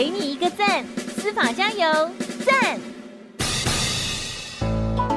给你一个赞，司法加油，赞！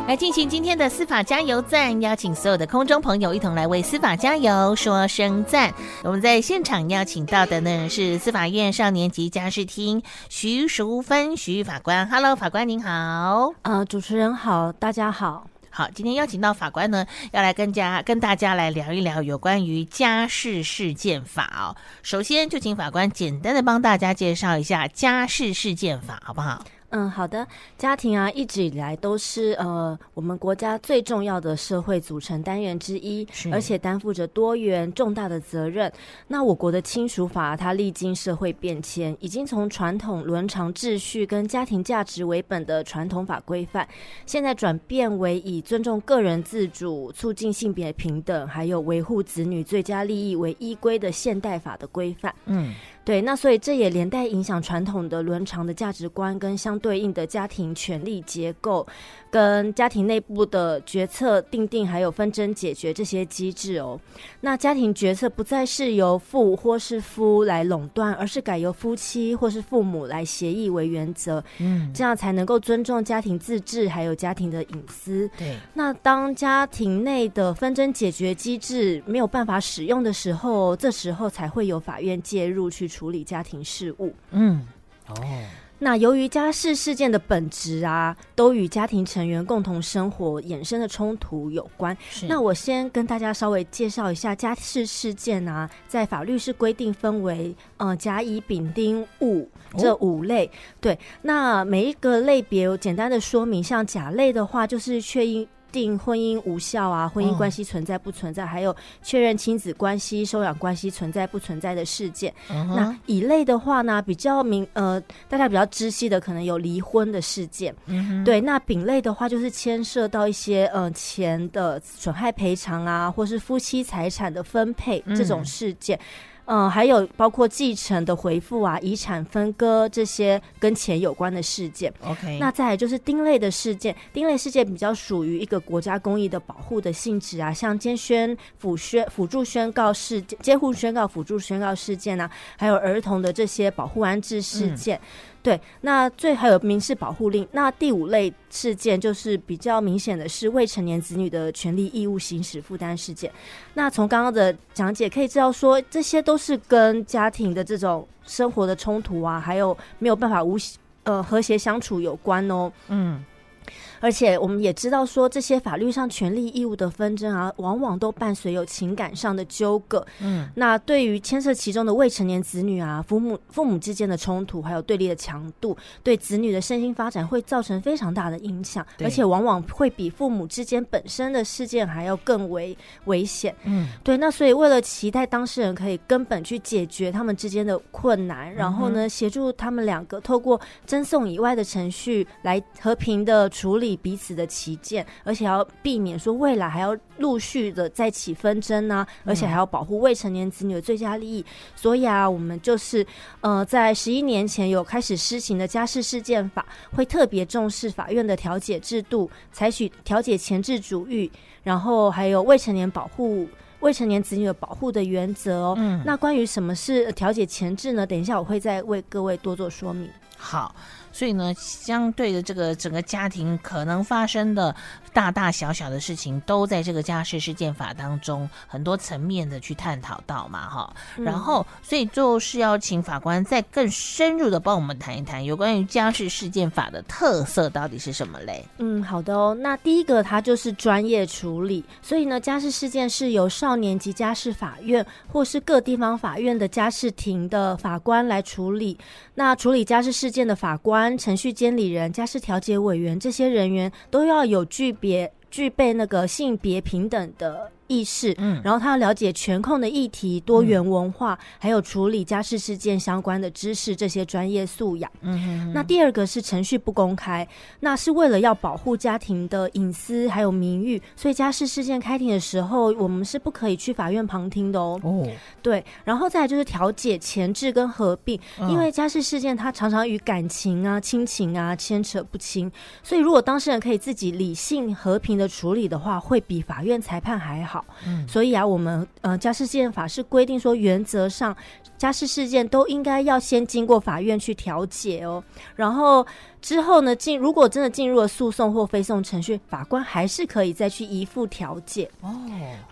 来进行今天的司法加油站，邀请所有的空中朋友一同来为司法加油，说声赞。我们在现场邀请到的呢是司法院少年级家事厅徐淑芬徐法官。Hello，法官您好。呃，主持人好，大家好。好，今天邀请到法官呢，要来跟家跟大家来聊一聊有关于家事事件法哦。首先，就请法官简单的帮大家介绍一下家事事件法，好不好？嗯，好的。家庭啊，一直以来都是呃我们国家最重要的社会组成单元之一，而且担负着多元重大的责任。那我国的亲属法，它历经社会变迁，已经从传统伦常秩序跟家庭价值为本的传统法规范，现在转变为以尊重个人自主、促进性别平等，还有维护子女最佳利益为依归的现代法的规范。嗯。对，那所以这也连带影响传统的伦常的价值观跟相对应的家庭权力结构，跟家庭内部的决策定定，还有纷争解决这些机制哦。那家庭决策不再是由父或是夫来垄断，而是改由夫妻或是父母来协议为原则。嗯，这样才能够尊重家庭自治，还有家庭的隐私。对，那当家庭内的纷争解决机制没有办法使用的时候，这时候才会有法院介入去处理家庭事务，嗯，哦，那由于家事事件的本质啊，都与家庭成员共同生活衍生的冲突有关。那我先跟大家稍微介绍一下家事事件啊，在法律是规定分为呃甲乙丙丁戊这五类。哦、对，那每一个类别有简单的说明，像甲类的话，就是确认。定婚姻无效啊，婚姻关系存在不存在？哦、还有确认亲子关系、收养关系存在不存在的事件。嗯、那乙类的话呢，比较明呃，大家比较知悉的，可能有离婚的事件。嗯、对，那丙类的话，就是牵涉到一些呃钱的损害赔偿啊，或是夫妻财产的分配这种事件。嗯嗯，还有包括继承的回复啊、遗产分割这些跟钱有关的事件。OK，那再来就是丁类的事件，丁类事件比较属于一个国家公益的保护的性质啊，像监宣、辅宣、辅助宣告事件、监护宣告、辅助宣告事件啊，还有儿童的这些保护安置事件。嗯对，那最还有民事保护令。那第五类事件就是比较明显的是未成年子女的权利义务行使负担事件。那从刚刚的讲解可以知道说，这些都是跟家庭的这种生活的冲突啊，还有没有办法无呃和谐相处有关哦。嗯。而且我们也知道说，这些法律上权利义务的纷争啊，往往都伴随有情感上的纠葛。嗯，那对于牵涉其中的未成年子女啊，父母父母之间的冲突，还有对立的强度，对子女的身心发展会造成非常大的影响，而且往往会比父母之间本身的事件还要更为危险。嗯，对。那所以为了期待当事人可以根本去解决他们之间的困难，然后呢，协助他们两个透过争讼以外的程序来和平的处理。彼此的旗舰，而且要避免说未来还要陆续的再起纷争呢、啊，而且还要保护未成年子女的最佳利益。所以啊，我们就是呃，在十一年前有开始施行的家事事件法，会特别重视法院的调解制度，采取调解前置主义，然后还有未成年保护未成年子女的保护的原则哦。嗯，那关于什么是调解前置呢？等一下我会再为各位多做说明。好。所以呢，相对的这个整个家庭可能发生的大大小小的事情，都在这个家事事件法当中很多层面的去探讨到嘛，哈。然后，所以就是要请法官再更深入的帮我们谈一谈有关于家事事件法的特色到底是什么嘞？嗯，好的哦。那第一个，它就是专业处理。所以呢，家事事件是由少年及家事法院或是各地方法院的家事庭的法官来处理。那处理家事事件的法官。程序监理人、家事调解委员这些人员都要有具别具备那个性别平等的意识，嗯，然后他要了解全控的议题、多元文化，嗯、还有处理家事事件相关的知识，这些专业素养。嗯哼哼，那第二个是程序不公开，那是为了要保护家庭的隐私还有名誉，所以家事事件开庭的时候，我们是不可以去法院旁听的哦。哦，对，然后再来就是调解前置跟合并，嗯、因为家事事件它常常与感情啊、亲情啊牵扯不清，所以如果当事人可以自己理性和平的处理的话，会比法院裁判还好。好。嗯，所以啊，我们呃家事事件法是规定说，原则上家事事件都应该要先经过法院去调解哦，然后。之后呢，进如果真的进入了诉讼或非讼程序，法官还是可以再去移付调解。哦，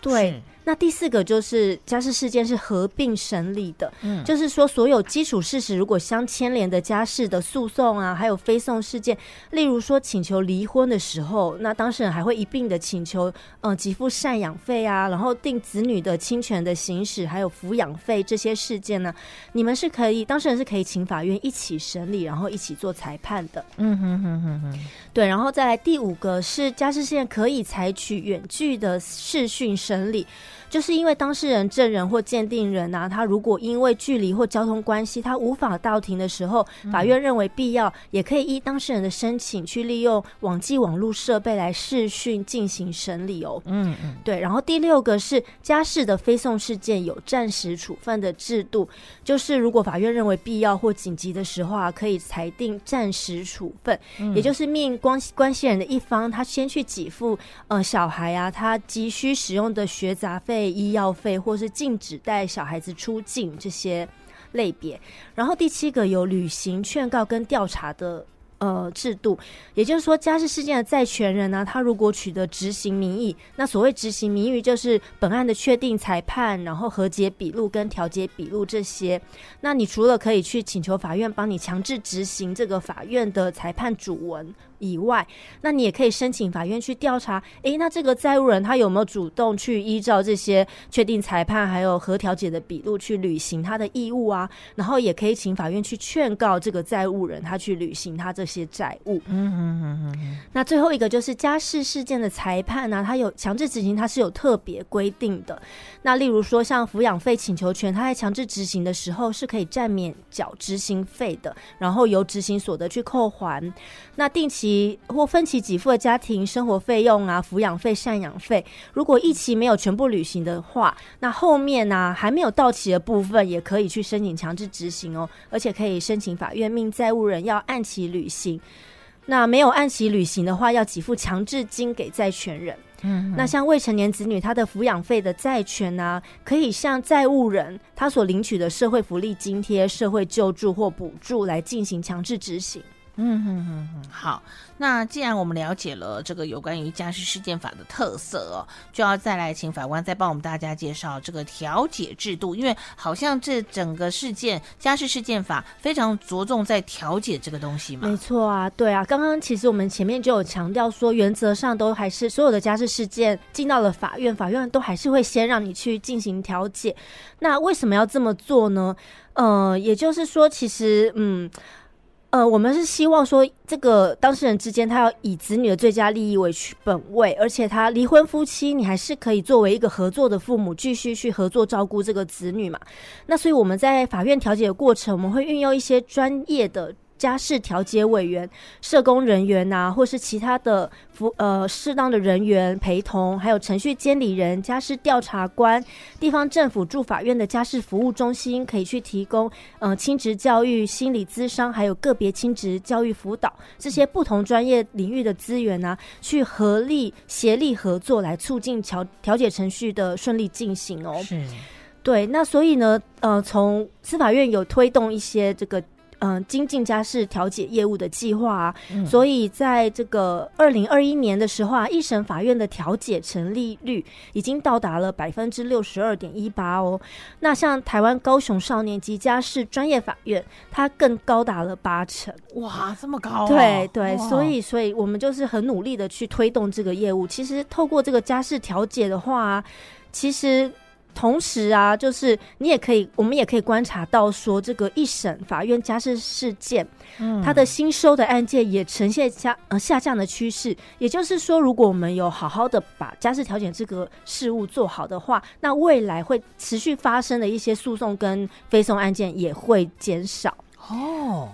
对。那第四个就是家事事件是合并审理的，嗯，就是说所有基础事实如果相牵连的家事的诉讼啊，还有非讼事件，例如说请求离婚的时候，那当事人还会一并的请求，嗯，给付赡养费啊，然后定子女的侵权的行使，还有抚养费这些事件呢，你们是可以当事人是可以请法院一起审理，然后一起做裁判的。嗯哼哼哼哼，对，然后再来第五个是家事事件可以采取远距的视讯审理。就是因为当事人、证人或鉴定人啊，他如果因为距离或交通关系，他无法到庭的时候，法院认为必要，也可以依当事人的申请去利用网际网络设备来视讯进行审理哦。嗯嗯，对。然后第六个是家事的非讼事件有暂时处分的制度，就是如果法院认为必要或紧急的时候啊，可以裁定暂时处分，也就是命关关系人的一方，他先去给付呃小孩啊，他急需使用的学杂费。医药费，或是禁止带小孩子出境这些类别，然后第七个有履行劝告跟调查的呃制度，也就是说家事事件的债权人呢、他如果取得执行名义，那所谓执行名义就是本案的确定裁判，然后和解笔录跟调解笔录这些，那你除了可以去请求法院帮你强制执行这个法院的裁判主文。以外，那你也可以申请法院去调查，诶、欸，那这个债务人他有没有主动去依照这些确定裁判还有和调解的笔录去履行他的义务啊？然后也可以请法院去劝告这个债务人他去履行他这些债务。嗯嗯嗯嗯。那最后一个就是家事事件的裁判呢、啊，他有强制执行，他是有特别规定的。那例如说像抚养费请求权，他在强制执行的时候是可以暂免缴执行费的，然后由执行所得去扣还。那定期。或分期给付的家庭生活费用啊，抚养费、赡养费，如果一期没有全部履行的话，那后面呢、啊、还没有到期的部分，也可以去申请强制执行哦，而且可以申请法院命债务人要按期履行。那没有按期履行的话，要给付强制金给债权人。嗯，那像未成年子女，他的抚养费的债权呢、啊，可以向债务人他所领取的社会福利津贴、社会救助或补助来进行强制执行。嗯哼哼哼，好。那既然我们了解了这个有关于家事事件法的特色哦，就要再来请法官再帮我们大家介绍这个调解制度，因为好像这整个事件家事事件法非常着重在调解这个东西嘛。没错啊，对啊。刚刚其实我们前面就有强调说，原则上都还是所有的家事事件进到了法院，法院都还是会先让你去进行调解。那为什么要这么做呢？呃，也就是说，其实嗯。呃，我们是希望说，这个当事人之间，他要以子女的最佳利益为本位，而且他离婚夫妻，你还是可以作为一个合作的父母，继续去合作照顾这个子女嘛。那所以我们在法院调解的过程，我们会运用一些专业的。家事调解委员、社工人员呐、啊，或是其他的服呃适当的人员陪同，还有程序监理人、家事调查官、地方政府驻法院的家事服务中心，可以去提供呃亲职教育、心理咨商，还有个别亲职教育辅导这些不同专业领域的资源呢、啊，去合力协力合作，来促进调调解程序的顺利进行哦。是，对，那所以呢，呃，从司法院有推动一些这个。嗯，精进家事调解业务的计划啊，嗯、所以在这个二零二一年的时候啊，一审法院的调解成立率已经到达了百分之六十二点一八哦。那像台湾高雄少年及家事专业法院，它更高达了八成。哇，这么高、啊！对对，所以所以我们就是很努力的去推动这个业务。其实透过这个家事调解的话、啊，其实。同时啊，就是你也可以，我们也可以观察到说，这个一审法院家事事件，嗯，它的新收的案件也呈现下呃下降的趋势。也就是说，如果我们有好好的把家事调解这个事务做好的话，那未来会持续发生的一些诉讼跟非讼案件也会减少。哦，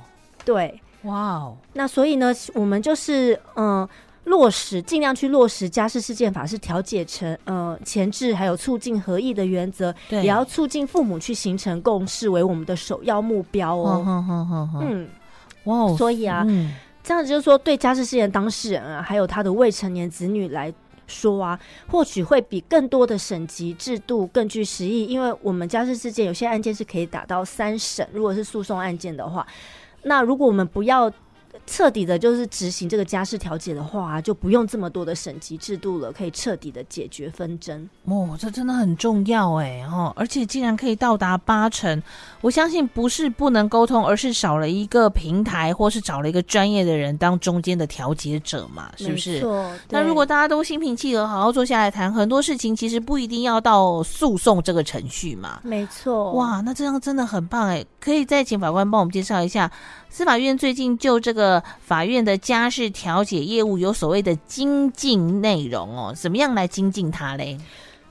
对，哇哦，那所以呢，我们就是嗯。呃落实尽量去落实家事事件法是调解成呃前置还有促进合意的原则，也要促进父母去形成共识为我们的首要目标哦。嗯，哇哦，所以啊，嗯、这样子就是说，对家事事件当事人啊，还有他的未成年子女来说啊，或许会比更多的省级制度更具实益，因为我们家事事件有些案件是可以打到三审，如果是诉讼案件的话，那如果我们不要。彻底的，就是执行这个家事调解的话，就不用这么多的审级制度了，可以彻底的解决纷争。哦，这真的很重要哎，哦，而且竟然可以到达八成，我相信不是不能沟通，而是少了一个平台，或是找了一个专业的人当中间的调解者嘛，是不是？错。那如果大家都心平气和，好好坐下来谈，很多事情其实不一定要到诉讼这个程序嘛。没错。哇，那这样真的很棒哎，可以再请法官帮我们介绍一下。司法院最近就这个法院的家事调解业务有所谓的精进内容哦，怎么样来精进它嘞？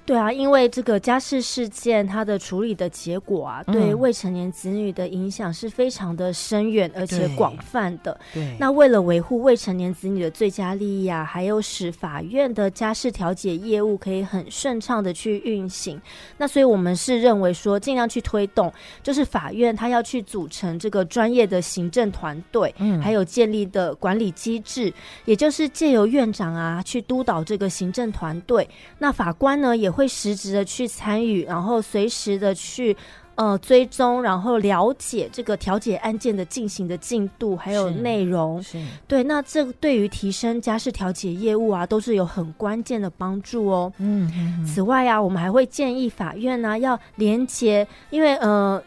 对啊，因为这个家事事件，它的处理的结果啊，嗯、对未成年子女的影响是非常的深远而且广泛的。对，对那为了维护未成年子女的最佳利益啊，还有使法院的家事调解业务可以很顺畅的去运行，那所以我们是认为说，尽量去推动，就是法院它要去组成这个专业的行政团队，嗯，还有建立的管理机制，也就是借由院长啊去督导这个行政团队，那法官呢也。会实质的去参与，然后随时的去呃追踪，然后了解这个调解案件的进行的进度还有内容。是，对，那这对于提升家事调解业务啊，都是有很关键的帮助哦。嗯，嗯，嗯，此外啊，我们还会建议法院呢、啊、要连接，因为呃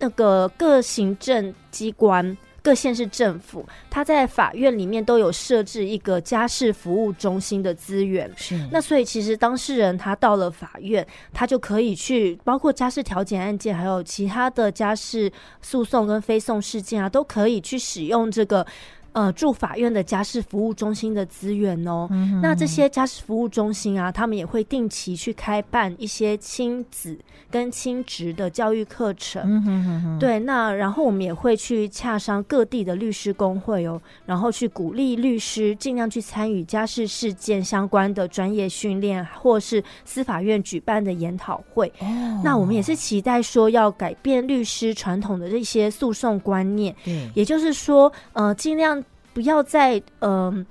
那个各行政机关。各县市政府，他在法院里面都有设置一个家事服务中心的资源。是，那所以其实当事人他到了法院，他就可以去，包括家事调解案件，还有其他的家事诉讼跟非讼事件啊，都可以去使用这个。呃，驻法院的家事服务中心的资源哦，嗯、那这些家事服务中心啊，他们也会定期去开办一些亲子跟亲职的教育课程。嗯、哼哼哼对，那然后我们也会去洽商各地的律师工会哦，然后去鼓励律师尽量去参与家事事件相关的专业训练，或是司法院举办的研讨会。哦、那我们也是期待说要改变律师传统的这些诉讼观念，嗯、也就是说，呃，尽量。不要再嗯、呃、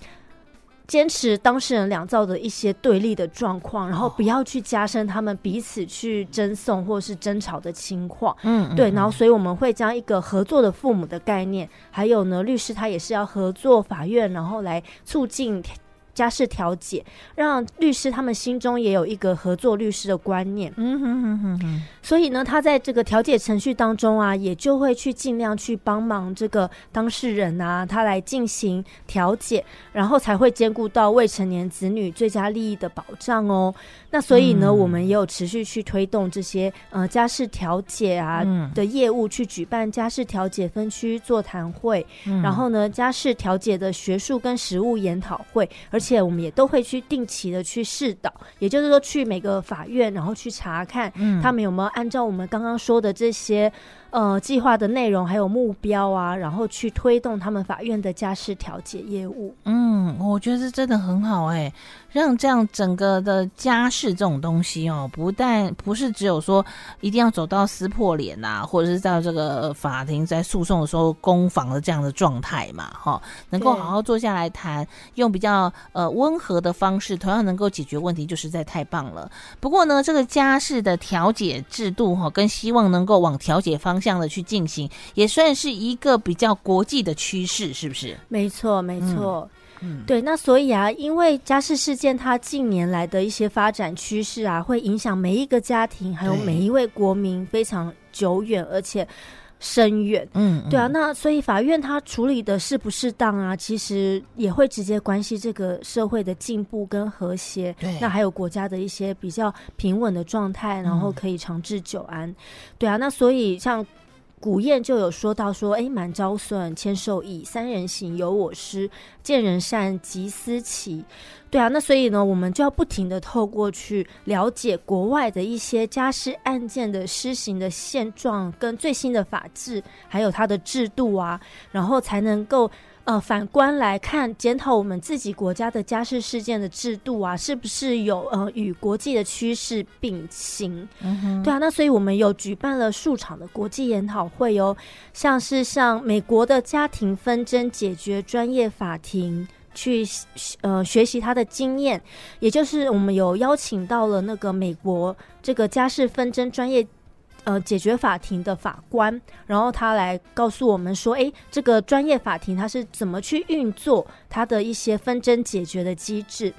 坚持当事人两造的一些对立的状况，然后不要去加深他们彼此去争讼或是争吵的情况。嗯，对，然后所以我们会将一个合作的父母的概念，还有呢，律师他也是要合作法院，然后来促进。家事调解，让律师他们心中也有一个合作律师的观念。嗯哼哼哼哼。所以呢，他在这个调解程序当中啊，也就会去尽量去帮忙这个当事人啊，他来进行调解，然后才会兼顾到未成年子女最佳利益的保障哦。那所以呢，嗯、我们也有持续去推动这些呃家事调解啊的业务，去举办家事调解分区座谈会，嗯、然后呢，家事调解的学术跟实务研讨会，而且。而且我们也都会去定期的去试导，也就是说去每个法院，然后去查看他们有没有按照我们刚刚说的这些。呃，计划的内容还有目标啊，然后去推动他们法院的家事调解业务。嗯，我觉得这真的很好哎、让这样整个的家事这种东西哦，不但不是只有说一定要走到撕破脸呐、或者是到这个法庭在诉讼的时候攻防的这样的状态嘛，哈，能够好好坐下来谈，用比较呃温和的方式，同样能够解决问题，就实在太棒了。不过呢，这个家事的调解制度哈，跟希望能够往调解方。向的去进行，也算是一个比较国际的趋势，是不是？没错，没错。嗯，对。那所以啊，因为家事事件它近年来的一些发展趋势啊，会影响每一个家庭，还有每一位国民非常久远，而且。深远，嗯，对啊，那所以法院他处理的适不适当啊，其实也会直接关系这个社会的进步跟和谐，对，那还有国家的一些比较平稳的状态，然后可以长治久安，嗯、对啊，那所以像。古谚就有说到说，哎，满招损，谦受益；三人行，有我师；见人善，即思齐。对啊，那所以呢，我们就要不停的透过去了解国外的一些家事案件的施行的现状，跟最新的法制，还有它的制度啊，然后才能够。呃，反观来看，检讨我们自己国家的家事事件的制度啊，是不是有呃与国际的趋势并行？对啊，那所以我们有举办了数场的国际研讨会哦，像是像美国的家庭纷争解决专业法庭。去呃学习他的经验，也就是我们有邀请到了那个美国这个家事纷争专业呃解决法庭的法官，然后他来告诉我们说，诶，这个专业法庭它是怎么去运作它的一些纷争解决的机制。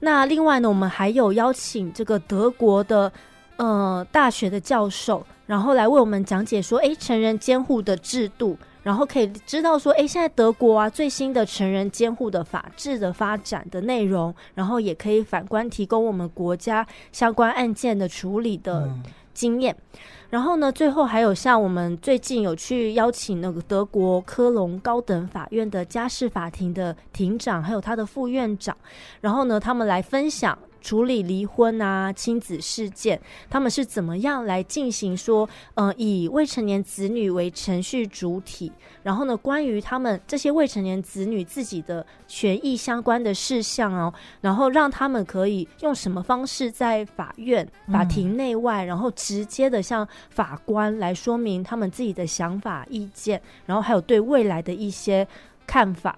那另外呢，我们还有邀请这个德国的呃大学的教授，然后来为我们讲解说，诶，成人监护的制度。然后可以知道说，哎，现在德国啊最新的成人监护的法制的发展的内容，然后也可以反观提供我们国家相关案件的处理的经验。嗯、然后呢，最后还有像我们最近有去邀请那个德国科隆高等法院的家事法庭的庭长，还有他的副院长，然后呢，他们来分享。处理离婚啊、亲子事件，他们是怎么样来进行？说，呃，以未成年子女为程序主体，然后呢，关于他们这些未成年子女自己的权益相关的事项哦，然后让他们可以用什么方式在法院、法庭内外，然后直接的向法官来说明他们自己的想法、意见，然后还有对未来的一些看法。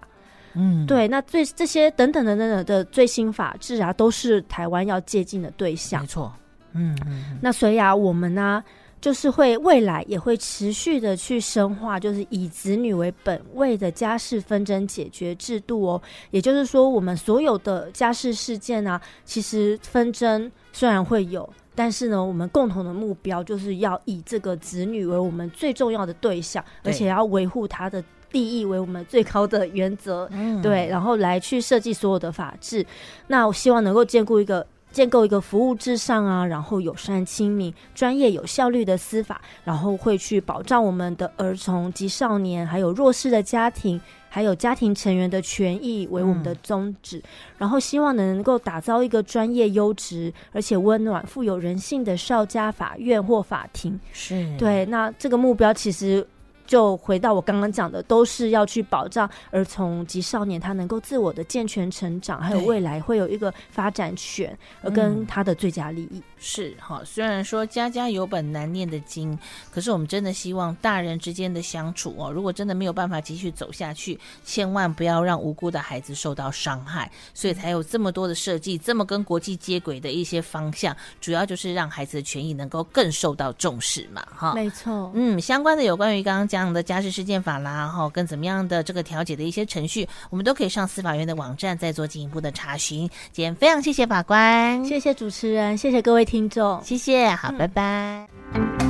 嗯，对，那最这些等等等等的的最新法制啊，都是台湾要借鉴的对象。没错，嗯，嗯，那所以啊，我们呢、啊，就是会未来也会持续的去深化，就是以子女为本位的家事纷争解决制度哦。也就是说，我们所有的家事事件呢、啊，其实纷争虽然会有，但是呢，我们共同的目标就是要以这个子女为我们最重要的对象，对，而且要维护他的。利益为我们最高的原则，嗯，对，然后来去设计所有的法制。那我希望能够建构一个建构一个服务至上啊，然后友善亲民、专业有效率的司法，然后会去保障我们的儿童及少年，还有弱势的家庭，还有家庭成员的权益为我们的宗旨。嗯，然后希望能够打造一个专业、优质而且温暖、富有人性的少家法院或法庭。是对，那这个目标其实。就回到我刚刚讲的，都是要去保障儿童及少年他能够自我的健全成长，还有未来会有一个发展权，而跟他的最佳利益。嗯、是哈，虽然说家家有本难念的经，可是我们真的希望大人之间的相处哦，如果真的没有办法继续走下去，千万不要让无辜的孩子受到伤害，所以才有这么多的设计，这么跟国际接轨的一些方向，主要就是让孩子的权益能够更受到重视嘛，哈。没错，嗯，相关的有关于刚刚讲。这样的家事事件法啦，哈，跟怎么样的这个调解的一些程序，我们都可以上司法院的网站再做进一步的查询。今天非常谢谢法官，谢谢主持人，谢谢各位听众，谢谢，好，嗯、拜拜。